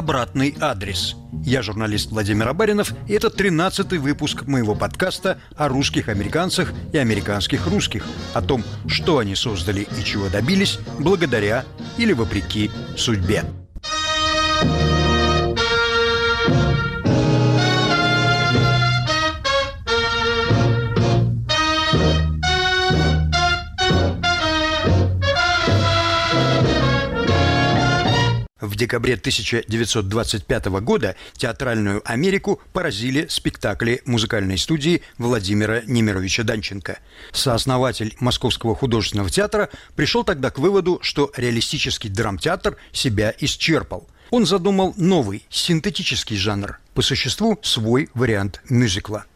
обратный адрес. Я журналист Владимир Абаринов, и это 13-й выпуск моего подкаста о русских американцах и американских русских, о том, что они создали и чего добились благодаря или вопреки судьбе. В декабре 1925 года театральную Америку поразили спектакли музыкальной студии Владимира Немировича Данченко. Сооснователь Московского художественного театра пришел тогда к выводу, что реалистический драмтеатр себя исчерпал. Он задумал новый, синтетический жанр, по существу свой вариант мюзикла.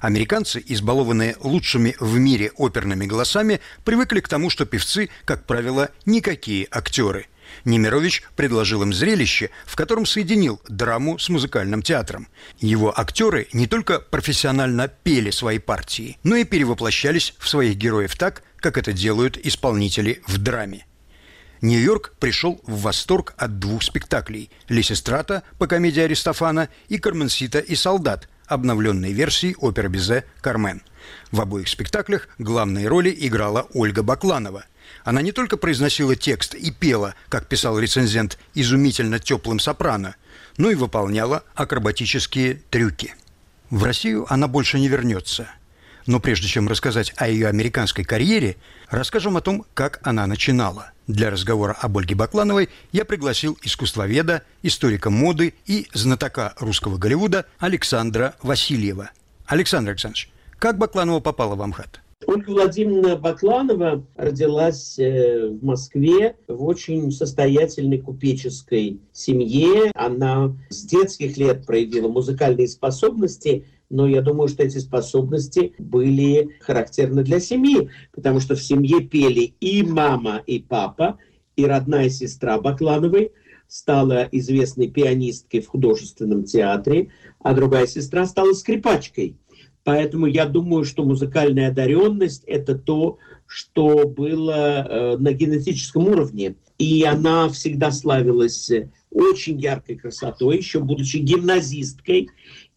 Американцы, избалованные лучшими в мире оперными голосами, привыкли к тому, что певцы, как правило, никакие актеры – Немирович предложил им зрелище, в котором соединил драму с музыкальным театром. Его актеры не только профессионально пели свои партии, но и перевоплощались в своих героев так, как это делают исполнители в драме. Нью-Йорк пришел в восторг от двух спектаклей «Лисистрата» по комедии Аристофана и «Карменсита и солдат» обновленной версии оперы Безе «Кармен». В обоих спектаклях главные роли играла Ольга Бакланова – она не только произносила текст и пела, как писал рецензент, изумительно теплым сопрано, но и выполняла акробатические трюки. В Россию она больше не вернется. Но прежде чем рассказать о ее американской карьере, расскажем о том, как она начинала. Для разговора об Ольге Баклановой я пригласил искусствоведа, историка моды и знатока русского Голливуда Александра Васильева. Александр Александрович, как Бакланова попала в Амхат? Ольга Владимировна Бакланова родилась э, в Москве в очень состоятельной купеческой семье. Она с детских лет проявила музыкальные способности, но я думаю, что эти способности были характерны для семьи, потому что в семье пели и мама, и папа, и родная сестра Баклановой стала известной пианисткой в художественном театре, а другая сестра стала скрипачкой. Поэтому я думаю, что музыкальная одаренность – это то, что было э, на генетическом уровне. И она всегда славилась очень яркой красотой, еще будучи гимназисткой.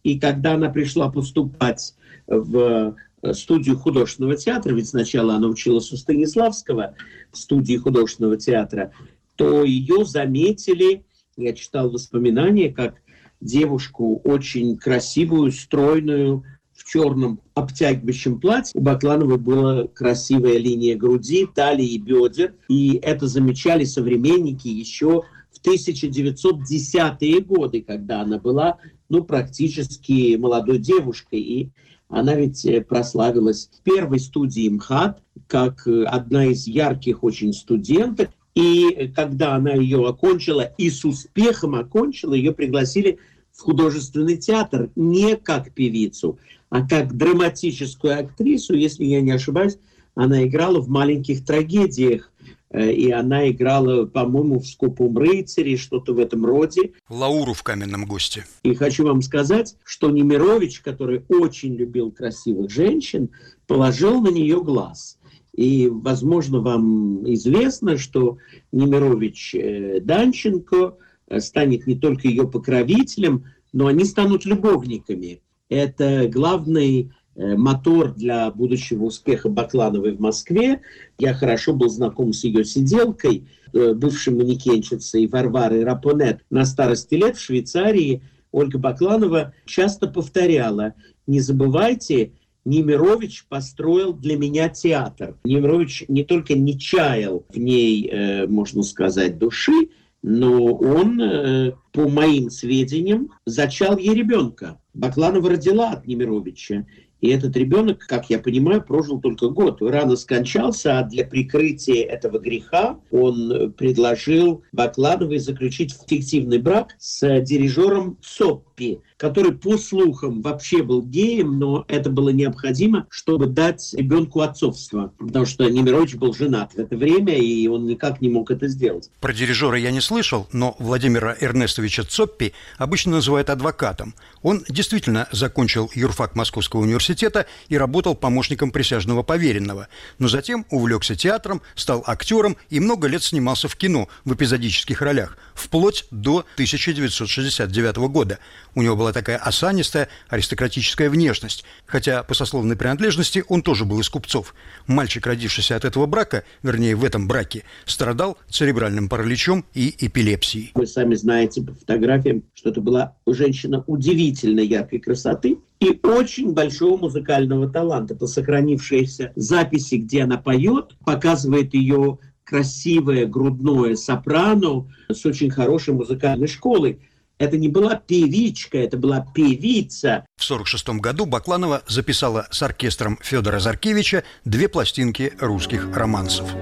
И когда она пришла поступать в э, студию художественного театра, ведь сначала она училась у Станиславского в студии художественного театра, то ее заметили, я читал воспоминания, как девушку очень красивую, стройную, черном обтягивающем платье. У Баклановой была красивая линия груди, талии и бедер. И это замечали современники еще в 1910-е годы, когда она была ну, практически молодой девушкой. И она ведь э, прославилась в первой студии МХАТ как э, одна из ярких очень студенток. И когда она ее окончила и с успехом окончила, ее пригласили в художественный театр не как певицу, а как драматическую актрису, если я не ошибаюсь, она играла в маленьких трагедиях. Э, и она играла, по-моему, в «Скупом рыцаре», что-то в этом роде. Лауру в «Каменном госте». И хочу вам сказать, что Немирович, который очень любил красивых женщин, положил на нее глаз. И, возможно, вам известно, что Немирович э, Данченко э, станет не только ее покровителем, но они станут любовниками это главный э, мотор для будущего успеха Баклановой в Москве. Я хорошо был знаком с ее сиделкой, э, бывшей манекенщицей Варварой Рапонет. На старости лет в Швейцарии Ольга Бакланова часто повторяла, не забывайте, Немирович построил для меня театр. Немирович не только не чаял в ней, э, можно сказать, души, но он, э, по моим сведениям, зачал ей ребенка. Бакланова родила от Немировича. И этот ребенок, как я понимаю, прожил только год. Рано скончался, а для прикрытия этого греха он предложил Баклановой заключить фиктивный брак с дирижером Соппи. Который по слухам вообще был геем, но это было необходимо, чтобы дать ребенку отцовство, потому что Немирович был женат в это время, и он никак не мог это сделать. Про дирижера я не слышал, но Владимира Эрнестовича Цоппи обычно называют адвокатом. Он действительно закончил юрфак Московского университета и работал помощником присяжного поверенного, но затем увлекся театром, стал актером и много лет снимался в кино в эпизодических ролях, вплоть до 1969 года. У него была такая осанистая аристократическая внешность, хотя по сословной принадлежности он тоже был из купцов. Мальчик, родившийся от этого брака, вернее, в этом браке, страдал церебральным параличом и эпилепсией. Вы сами знаете по фотографиям, что это была женщина удивительно яркой красоты, и очень большого музыкального таланта. По сохранившиеся записи, где она поет, показывает ее красивое грудное сопрано с очень хорошей музыкальной школой. Это не была певичка, это была певица. В 1946 году Бакланова записала с оркестром Федора Заркевича две пластинки русских романсов.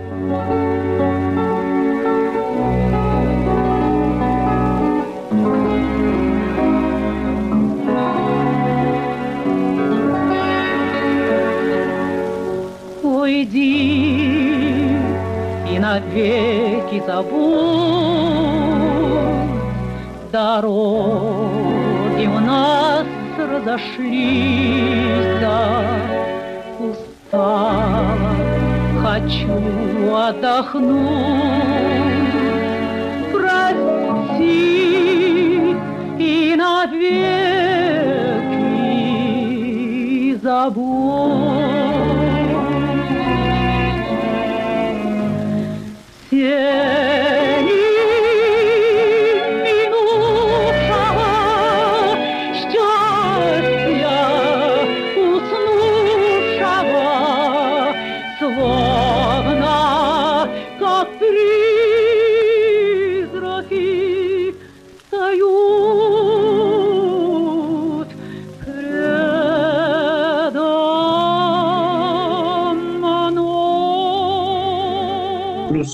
Уйди и навеки забудь дороги у нас разошлись, устала, хочу отдохнуть. Прости и навеки забудь.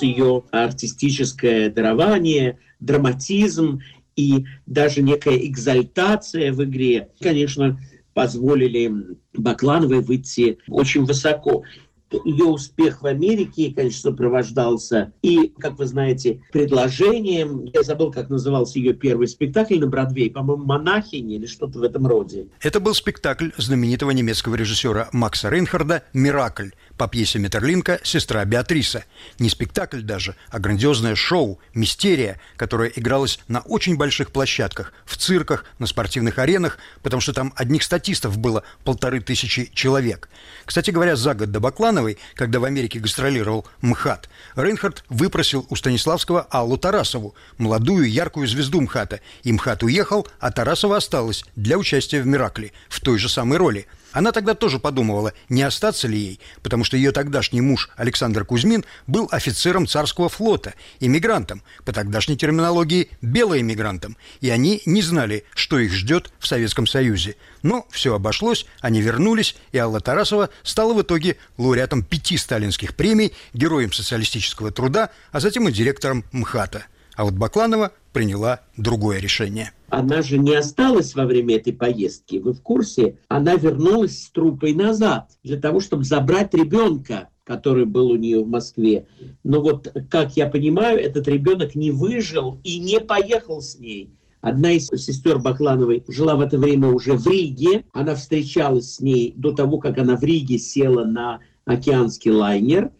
Ее артистическое дарование, драматизм и даже некая экзальтация в игре, конечно, позволили Баклановой выйти очень высоко ее успех в Америке, конечно, сопровождался и, как вы знаете, предложением, я забыл, как назывался ее первый спектакль на Бродвее, по-моему, «Монахини» или что-то в этом роде. Это был спектакль знаменитого немецкого режиссера Макса Рейнхарда «Миракль» по пьесе Метерлинка «Сестра Беатриса». Не спектакль даже, а грандиозное шоу, мистерия, которая игралась на очень больших площадках, в цирках, на спортивных аренах, потому что там одних статистов было полторы тысячи человек. Кстати говоря, за год до Баклана Романовой, когда в Америке гастролировал МХАТ, Рейнхард выпросил у Станиславского Аллу Тарасову, молодую яркую звезду МХАТа. И МХАТ уехал, а Тарасова осталась для участия в «Миракле» в той же самой роли – она тогда тоже подумывала, не остаться ли ей, потому что ее тогдашний муж Александр Кузьмин был офицером царского флота, иммигрантом, по тогдашней терминологии белоэмигрантом, и они не знали, что их ждет в Советском Союзе. Но все обошлось, они вернулись, и Алла Тарасова стала в итоге лауреатом пяти сталинских премий, героем социалистического труда, а затем и директором МХАТа. А вот Бакланова приняла другое решение. Она же не осталась во время этой поездки. Вы в курсе? Она вернулась с трупой назад для того, чтобы забрать ребенка который был у нее в Москве. Но вот, как я понимаю, этот ребенок не выжил и не поехал с ней. Одна из сестер Баклановой жила в это время уже в Риге. Она встречалась с ней до того, как она в Риге села на океанский лайнер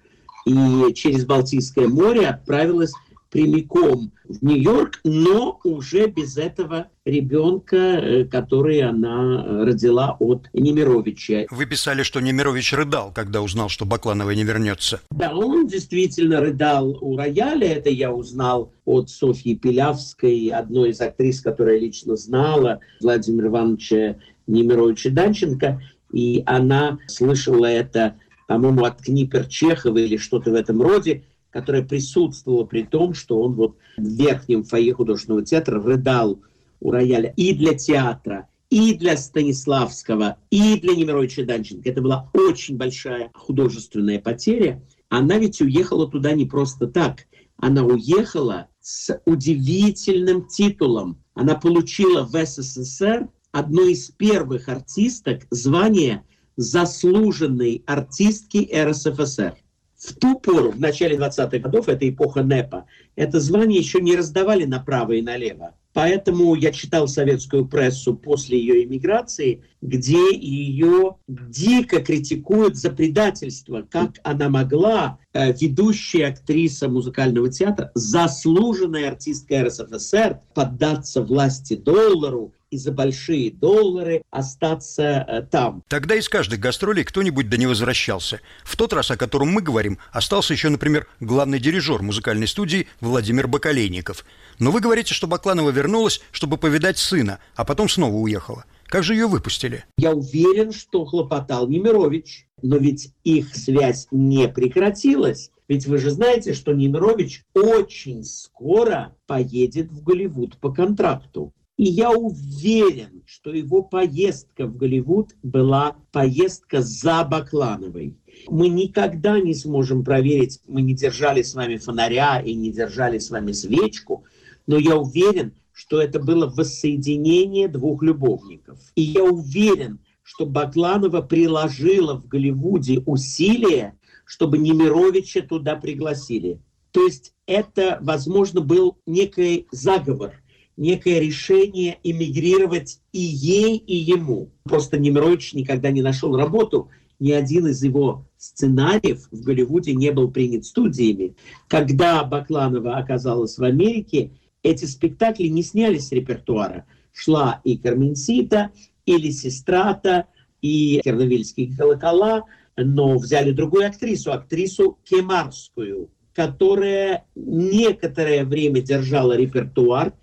и через Балтийское море отправилась прямиком в Нью-Йорк, но уже без этого ребенка, э, который она родила от Немировича. Вы писали, что Немирович рыдал, когда узнал, что Бакланова не вернется. Да, он действительно рыдал у рояля. Это я узнал от Софьи Пилявской, одной из актрис, которая лично знала Владимира Ивановича Немировича Данченко. И она слышала это, по-моему, от Книпер Чехова или что-то в этом роде которая присутствовала при том, что он вот в верхнем фойе художественного театра рыдал у рояля и для театра, и для Станиславского, и для Немировича Данченко. Это была очень большая художественная потеря. Она ведь уехала туда не просто так. Она уехала с удивительным титулом. Она получила в СССР одной из первых артисток звание заслуженной артистки РСФСР. В ту пору, в начале 20-х годов, это эпоха НЭПа, это звание еще не раздавали направо и налево. Поэтому я читал советскую прессу после ее эмиграции, где ее дико критикуют за предательство, как она могла, э, ведущая актриса музыкального театра, заслуженная артистка РСФСР, поддаться власти доллару и за большие доллары остаться э, там. Тогда из каждых гастролей кто-нибудь до не возвращался. В тот раз, о котором мы говорим, остался еще, например, главный дирижер музыкальной студии Владимир Бакалейников. Но вы говорите, что Бакланова вернулась, чтобы повидать сына, а потом снова уехала. Как же ее выпустили? Я уверен, что хлопотал Немирович, но ведь их связь не прекратилась. Ведь вы же знаете, что Немирович очень скоро поедет в Голливуд по контракту. И я уверен, что его поездка в Голливуд была поездка за Баклановой. Мы никогда не сможем проверить, мы не держали с вами фонаря и не держали с вами свечку, но я уверен, что это было воссоединение двух любовников. И я уверен, что Бакланова приложила в Голливуде усилия, чтобы Немировича туда пригласили. То есть это, возможно, был некий заговор некое решение эмигрировать и ей, и ему. Просто Немирович никогда не нашел работу, ни один из его сценариев в Голливуде не был принят студиями. Когда Бакланова оказалась в Америке, эти спектакли не снялись с репертуара. Шла и Карменсита, и Лисистрата, и Керновильские колокола, но взяли другую актрису, актрису Кемарскую, которая некоторое время держала репертуар,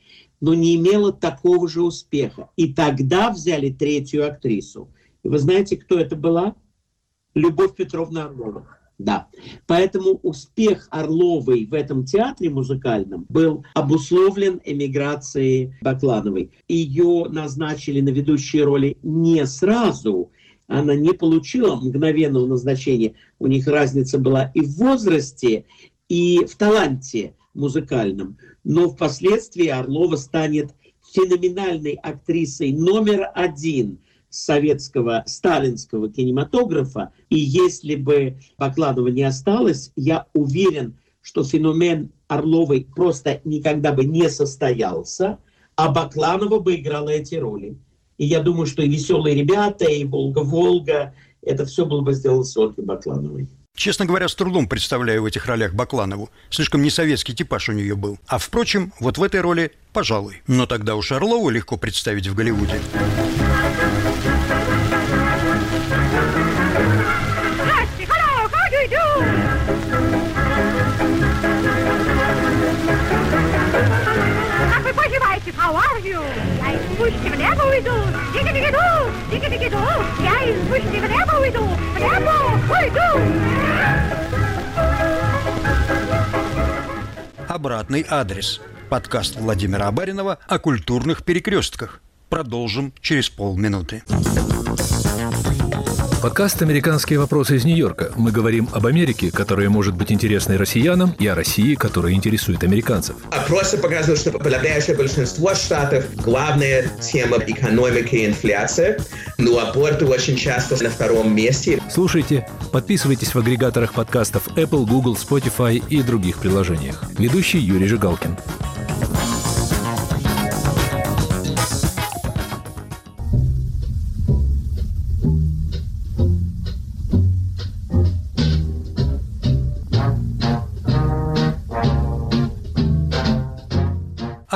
но не имела такого же успеха. И тогда взяли третью актрису. И вы знаете, кто это была? Любовь Петровна Орлова. Да. Поэтому успех Орловой в этом театре музыкальном был обусловлен эмиграцией Баклановой. Ее назначили на ведущие роли не сразу, она не получила мгновенного назначения. У них разница была и в возрасте, и в таланте музыкальном. Но впоследствии Орлова станет феноменальной актрисой номер один советского сталинского кинематографа. И если бы Бакладова не осталось, я уверен, что феномен Орловой просто никогда бы не состоялся, а Бакланова бы играла эти роли. И я думаю, что и «Веселые ребята», и «Волга-Волга» это все было бы сделано с Ольгой Баклановой. Честно говоря, с трудом представляю в этих ролях Бакланову. Слишком не советский типаж у нее был. А впрочем, вот в этой роли, пожалуй. Но тогда уж Орлову легко представить в Голливуде. How are you? Я из пущи в небо уйду, диги-диги-ду, диги-диги-ду, я из пущи в небо уйду, в небо уйду. Обратный адрес. Подкаст Владимира Абаринова о культурных перекрестках. Продолжим через полминуты. Подкаст «Американские вопросы из Нью-Йорка». Мы говорим об Америке, которая может быть интересной россиянам, и о России, которая интересует американцев. Опросы показывают, что подавляющее большинство штатов главная тема экономики и инфляция, но аборты очень часто на втором месте. Слушайте, подписывайтесь в агрегаторах подкастов Apple, Google, Spotify и других приложениях. Ведущий Юрий Жигалкин.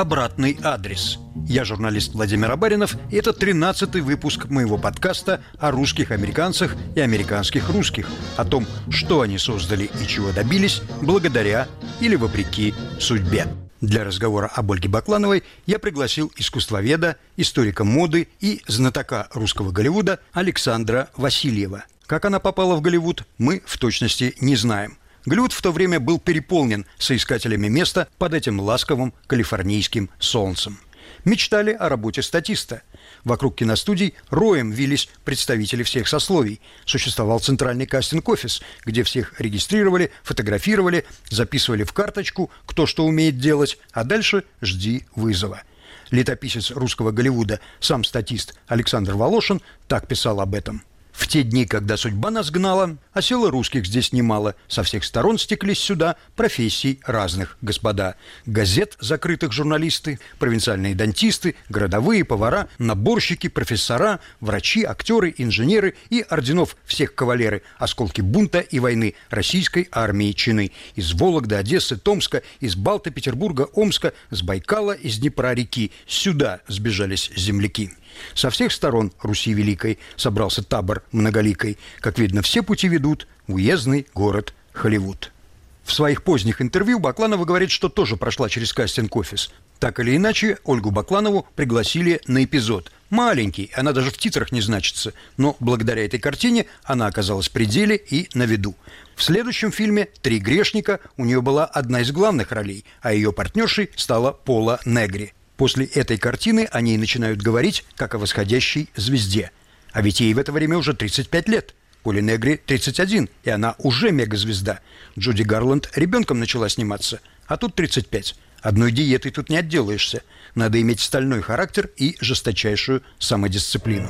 Обратный адрес. Я журналист Владимир Абаринов, и это 13-й выпуск моего подкаста о русских американцах и американских русских, о том, что они создали и чего добились благодаря или вопреки судьбе. Для разговора об Ольге Баклановой я пригласил искусствоведа, историка моды и знатока русского Голливуда Александра Васильева. Как она попала в Голливуд, мы в точности не знаем. Голливуд в то время был переполнен соискателями места под этим ласковым калифорнийским солнцем. Мечтали о работе статиста. Вокруг киностудий роем вились представители всех сословий. Существовал центральный кастинг-офис, где всех регистрировали, фотографировали, записывали в карточку, кто что умеет делать, а дальше жди вызова. Летописец русского Голливуда, сам статист Александр Волошин так писал об этом – в те дни, когда судьба нас гнала, а села русских здесь немало, со всех сторон стеклись сюда профессий разных, господа. Газет закрытых журналисты, провинциальные дантисты, городовые, повара, наборщики, профессора, врачи, актеры, инженеры и орденов всех кавалеры, осколки бунта и войны российской армии чины. Из Вологды, Одессы, Томска, из Балта, Петербурга, Омска, с Байкала, из Днепра реки. Сюда сбежались земляки. Со всех сторон Руси Великой собрался табор многоликой. Как видно, все пути ведут в уездный город Холливуд. В своих поздних интервью Бакланова говорит, что тоже прошла через кастинг-офис. Так или иначе, Ольгу Бакланову пригласили на эпизод. Маленький, она даже в титрах не значится, но благодаря этой картине она оказалась в пределе и на виду. В следующем фильме «Три грешника» у нее была одна из главных ролей, а ее партнершей стала Пола Негри – После этой картины о ней начинают говорить как о восходящей звезде. А ведь ей в это время уже 35 лет. Поле Негри 31, и она уже мегазвезда. Джуди Гарланд ребенком начала сниматься, а тут 35. Одной диетой тут не отделаешься. Надо иметь стальной характер и жесточайшую самодисциплину.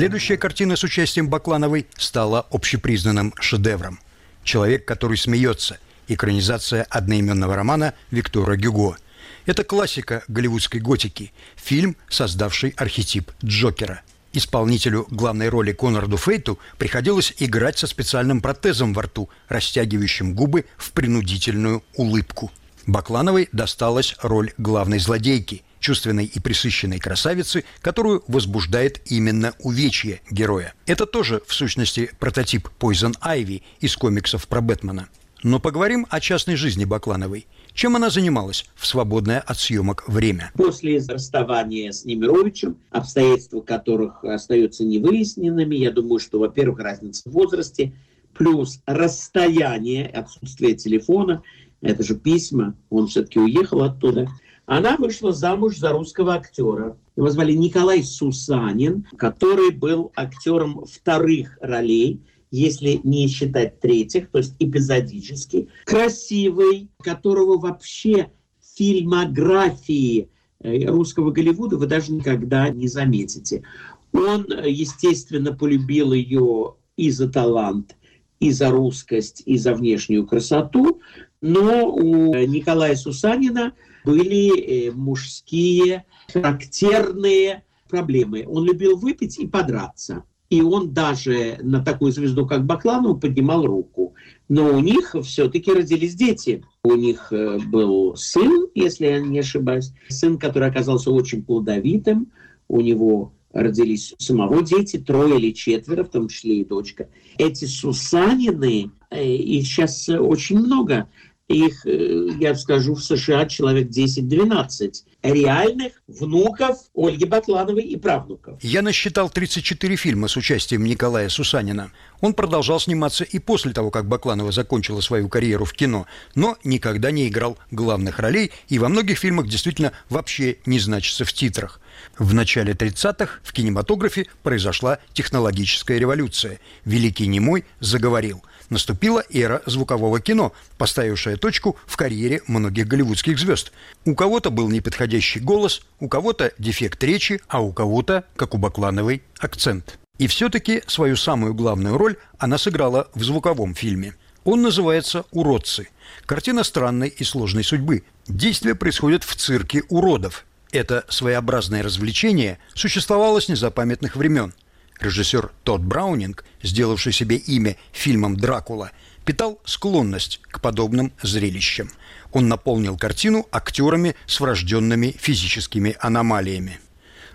Следующая картина с участием Баклановой стала общепризнанным шедевром. «Человек, который смеется» – экранизация одноименного романа Виктора Гюго. Это классика голливудской готики, фильм, создавший архетип Джокера. Исполнителю главной роли Конраду Фейту приходилось играть со специальным протезом во рту, растягивающим губы в принудительную улыбку. Баклановой досталась роль главной злодейки – чувственной и присыщенной красавицы, которую возбуждает именно увечье героя. Это тоже, в сущности, прототип Poison Ivy из комиксов про Бэтмена. Но поговорим о частной жизни Баклановой. Чем она занималась в свободное от съемок время? После расставания с Немировичем, обстоятельства которых остаются невыясненными, я думаю, что, во-первых, разница в возрасте, плюс расстояние, отсутствие телефона, это же письма, он все-таки уехал оттуда – она вышла замуж за русского актера. Его звали Николай Сусанин, который был актером вторых ролей, если не считать третьих, то есть эпизодически. Красивый, которого вообще фильмографии э, русского Голливуда вы даже никогда не заметите. Он, естественно, полюбил ее и за талант, и за русскость, и за внешнюю красоту, но у Николая Сусанина – были э, мужские характерные проблемы. Он любил выпить и подраться. И он даже на такую звезду, как Бакланову, поднимал руку. Но у них все-таки родились дети. У них э, был сын, если я не ошибаюсь. Сын, который оказался очень плодовитым. У него родились самого дети, трое или четверо, в том числе и дочка. Эти Сусанины, э, их сейчас очень много, их, э, я скажу, в США человек 10-12 реальных внуков Ольги Батлановой и правнуков. Я насчитал 34 фильма с участием Николая Сусанина. Он продолжал сниматься и после того, как Бакланова закончила свою карьеру в кино, но никогда не играл главных ролей и во многих фильмах действительно вообще не значится в титрах. В начале 30-х в кинематографе произошла технологическая революция. Великий Немой заговорил наступила эра звукового кино, поставившая точку в карьере многих голливудских звезд. У кого-то был неподходящий голос, у кого-то дефект речи, а у кого-то, как у Баклановой, акцент. И все-таки свою самую главную роль она сыграла в звуковом фильме. Он называется «Уродцы». Картина странной и сложной судьбы. Действие происходит в цирке уродов. Это своеобразное развлечение существовало с незапамятных времен – Режиссер Тодд Браунинг, сделавший себе имя фильмом «Дракула», питал склонность к подобным зрелищам. Он наполнил картину актерами с врожденными физическими аномалиями.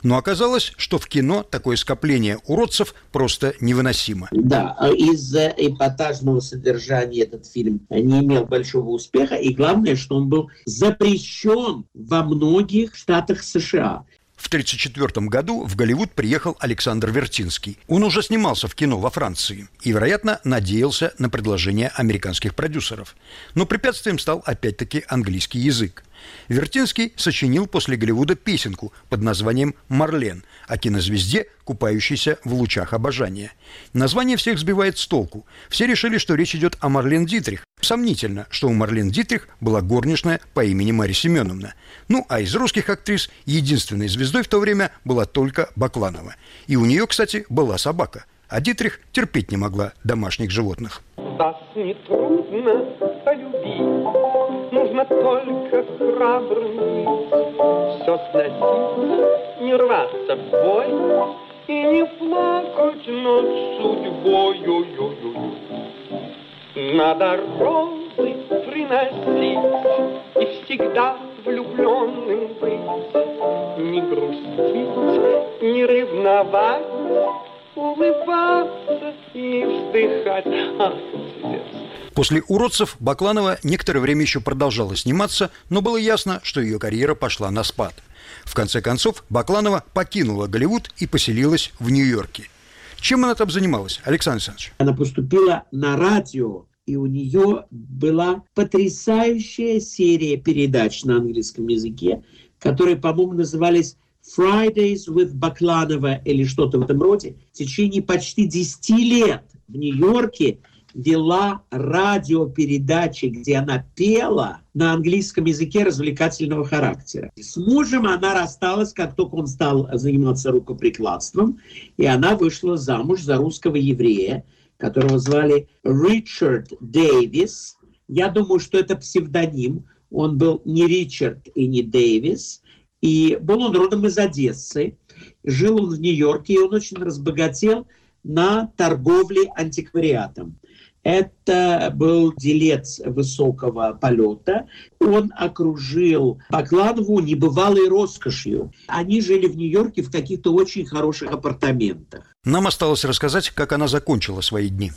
Но оказалось, что в кино такое скопление уродцев просто невыносимо. Да, а из-за эпатажного содержания этот фильм не имел большого успеха, и главное, что он был запрещен во многих штатах США. В 1934 году в Голливуд приехал Александр Вертинский. Он уже снимался в кино во Франции и, вероятно, надеялся на предложение американских продюсеров. Но препятствием стал опять-таки английский язык. Вертинский сочинил после Голливуда песенку под названием «Марлен» о кинозвезде, купающейся в лучах обожания. Название всех сбивает с толку. Все решили, что речь идет о Марлен Дитрих. Сомнительно, что у Марлен Дитрих была горничная по имени Мария Семеновна. Ну, а из русских актрис единственной звездой в то время была только Бакланова. И у нее, кстати, была собака. А Дитрих терпеть не могла домашних животных. Вас не трудно полюбить, нужно только храбрым все сносить, не рваться в бой и не плакать над. Ой-ой-ой. Надо розы приносить и всегда влюбленным быть, не грустить, не ревновать, улыбаться и вздыхать. Ах, интересно. После «Уродцев» Бакланова некоторое время еще продолжала сниматься, но было ясно, что ее карьера пошла на спад. В конце концов, Бакланова покинула Голливуд и поселилась в Нью-Йорке. Чем она там занималась, Александр Александрович? Она поступила на радио, и у нее была потрясающая серия передач на английском языке, которые, по-моему, назывались Fridays with Бакланова или что-то в этом роде. В течение почти 10 лет в Нью-Йорке вела радиопередачи, где она пела на английском языке развлекательного характера. С мужем она рассталась, как только он стал заниматься рукоприкладством, и она вышла замуж за русского еврея, которого звали Ричард Дэвис. Я думаю, что это псевдоним. Он был не Ричард и не Дэвис. И был он родом из Одессы. Жил он в Нью-Йорке, и он очень разбогател на торговле антиквариатом. Это был делец высокого полета. Он окружил Бакланову небывалой роскошью. Они жили в Нью-Йорке в каких-то очень хороших апартаментах. Нам осталось рассказать, как она закончила свои дни.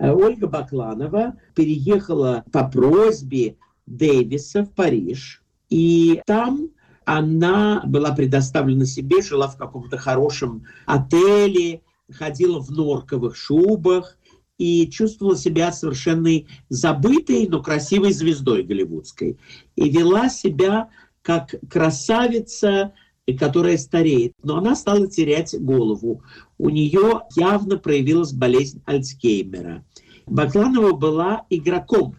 Ольга Бакланова переехала по просьбе Дэвиса в Париж. И там она была предоставлена себе, жила в каком-то хорошем отеле, ходила в норковых шубах, и чувствовала себя совершенно забытой, но красивой звездой голливудской. И вела себя как красавица, которая стареет. Но она стала терять голову. У нее явно проявилась болезнь Альцгеймера. Бакланова была игроком.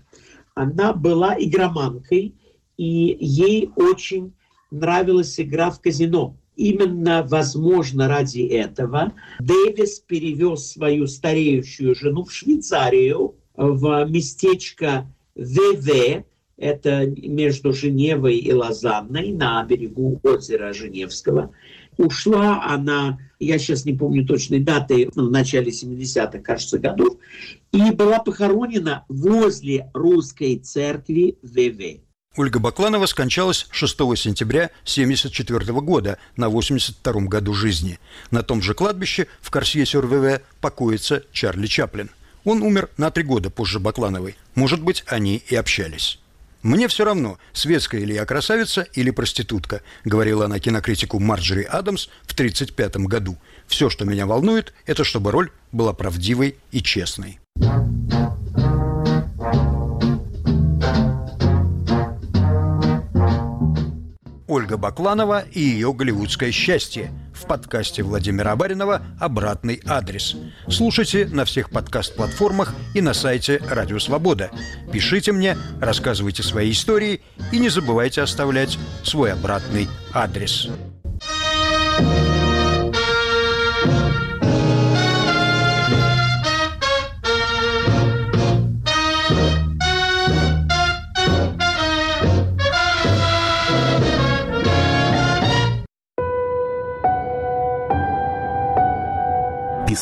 Она была игроманкой, и ей очень нравилась игра в казино. Именно, возможно, ради этого Дэвис перевез свою стареющую жену в Швейцарию, в местечко ВВ, это между Женевой и Лозанной, на берегу озера Женевского. Ушла она, я сейчас не помню точной даты, в начале 70-х, кажется, годов, и была похоронена возле русской церкви ВВ. Ольга Бакланова скончалась 6 сентября 1974 года на 82 году жизни. На том же кладбище в Корсье-Сюр-ВВ покоится Чарли Чаплин. Он умер на три года позже Баклановой. Может быть, они и общались. «Мне все равно, светская ли я красавица или проститутка», говорила она кинокритику Марджери Адамс в 1935 году. «Все, что меня волнует, это чтобы роль была правдивой и честной». Ольга Бакланова и ее голливудское счастье в подкасте Владимира Баринова «Обратный адрес». Слушайте на всех подкаст-платформах и на сайте Радио Свобода. Пишите мне, рассказывайте свои истории и не забывайте оставлять свой обратный адрес.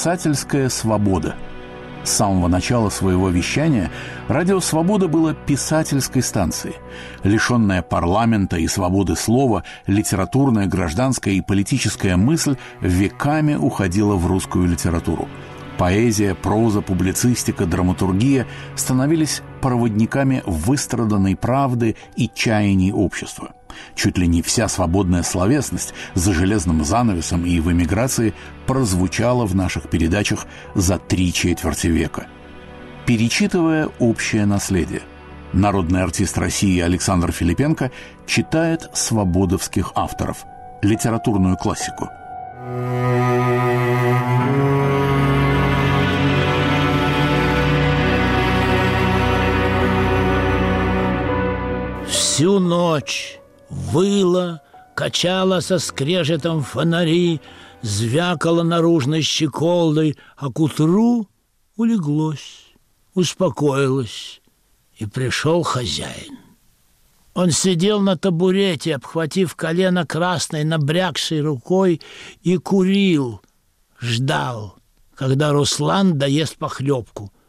Писательская свобода. С самого начала своего вещания «Радио Свобода» было писательской станцией. Лишенная парламента и свободы слова, литературная, гражданская и политическая мысль веками уходила в русскую литературу. Поэзия, проза, публицистика, драматургия становились проводниками выстраданной правды и чаяний общества. Чуть ли не вся свободная словесность за железным занавесом и в эмиграции прозвучала в наших передачах за три четверти века. Перечитывая общее наследие, народный артист России Александр Филипенко читает свободовских авторов, литературную классику – Всю ночь выла, качала со скрежетом фонари, звякала наружной щеколдой, а к утру улеглось, успокоилось, и пришел хозяин. Он сидел на табурете, обхватив колено красной, набрякшей рукой, и курил, ждал, когда Руслан доест похлебку –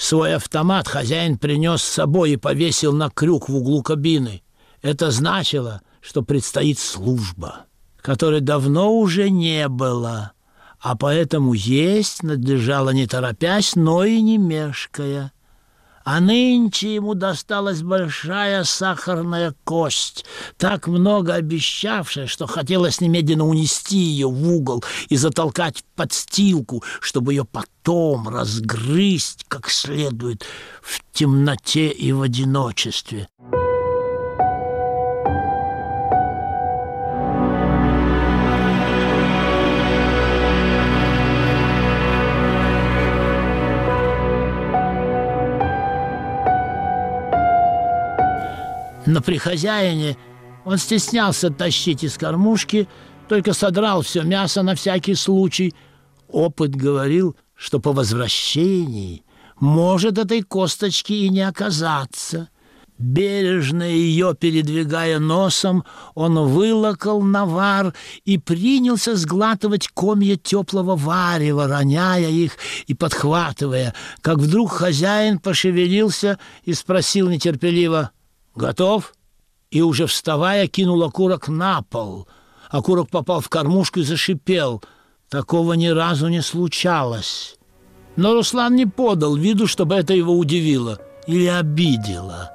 Свой автомат хозяин принес с собой и повесил на крюк в углу кабины. Это значило, что предстоит служба, которой давно уже не было, а поэтому есть надлежало не торопясь, но и не мешкая. А нынче ему досталась большая сахарная кость, так много обещавшая, что хотелось немедленно унести ее в угол и затолкать в подстилку, чтобы ее потом разгрызть как следует в темноте и в одиночестве. Но при хозяине он стеснялся тащить из кормушки, только содрал все мясо на всякий случай. Опыт говорил, что по возвращении может этой косточки и не оказаться. Бережно ее передвигая носом, он вылокал навар и принялся сглатывать комья теплого варева, роняя их и подхватывая, как вдруг хозяин пошевелился и спросил нетерпеливо — «Готов?» И уже вставая, кинул окурок на пол. Окурок попал в кормушку и зашипел. Такого ни разу не случалось. Но Руслан не подал виду, чтобы это его удивило или обидело.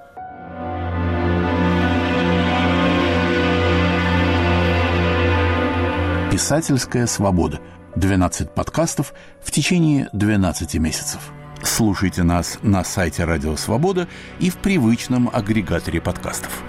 Писательская свобода. 12 подкастов в течение 12 месяцев. Слушайте нас на сайте Радио Свобода и в привычном агрегаторе подкастов.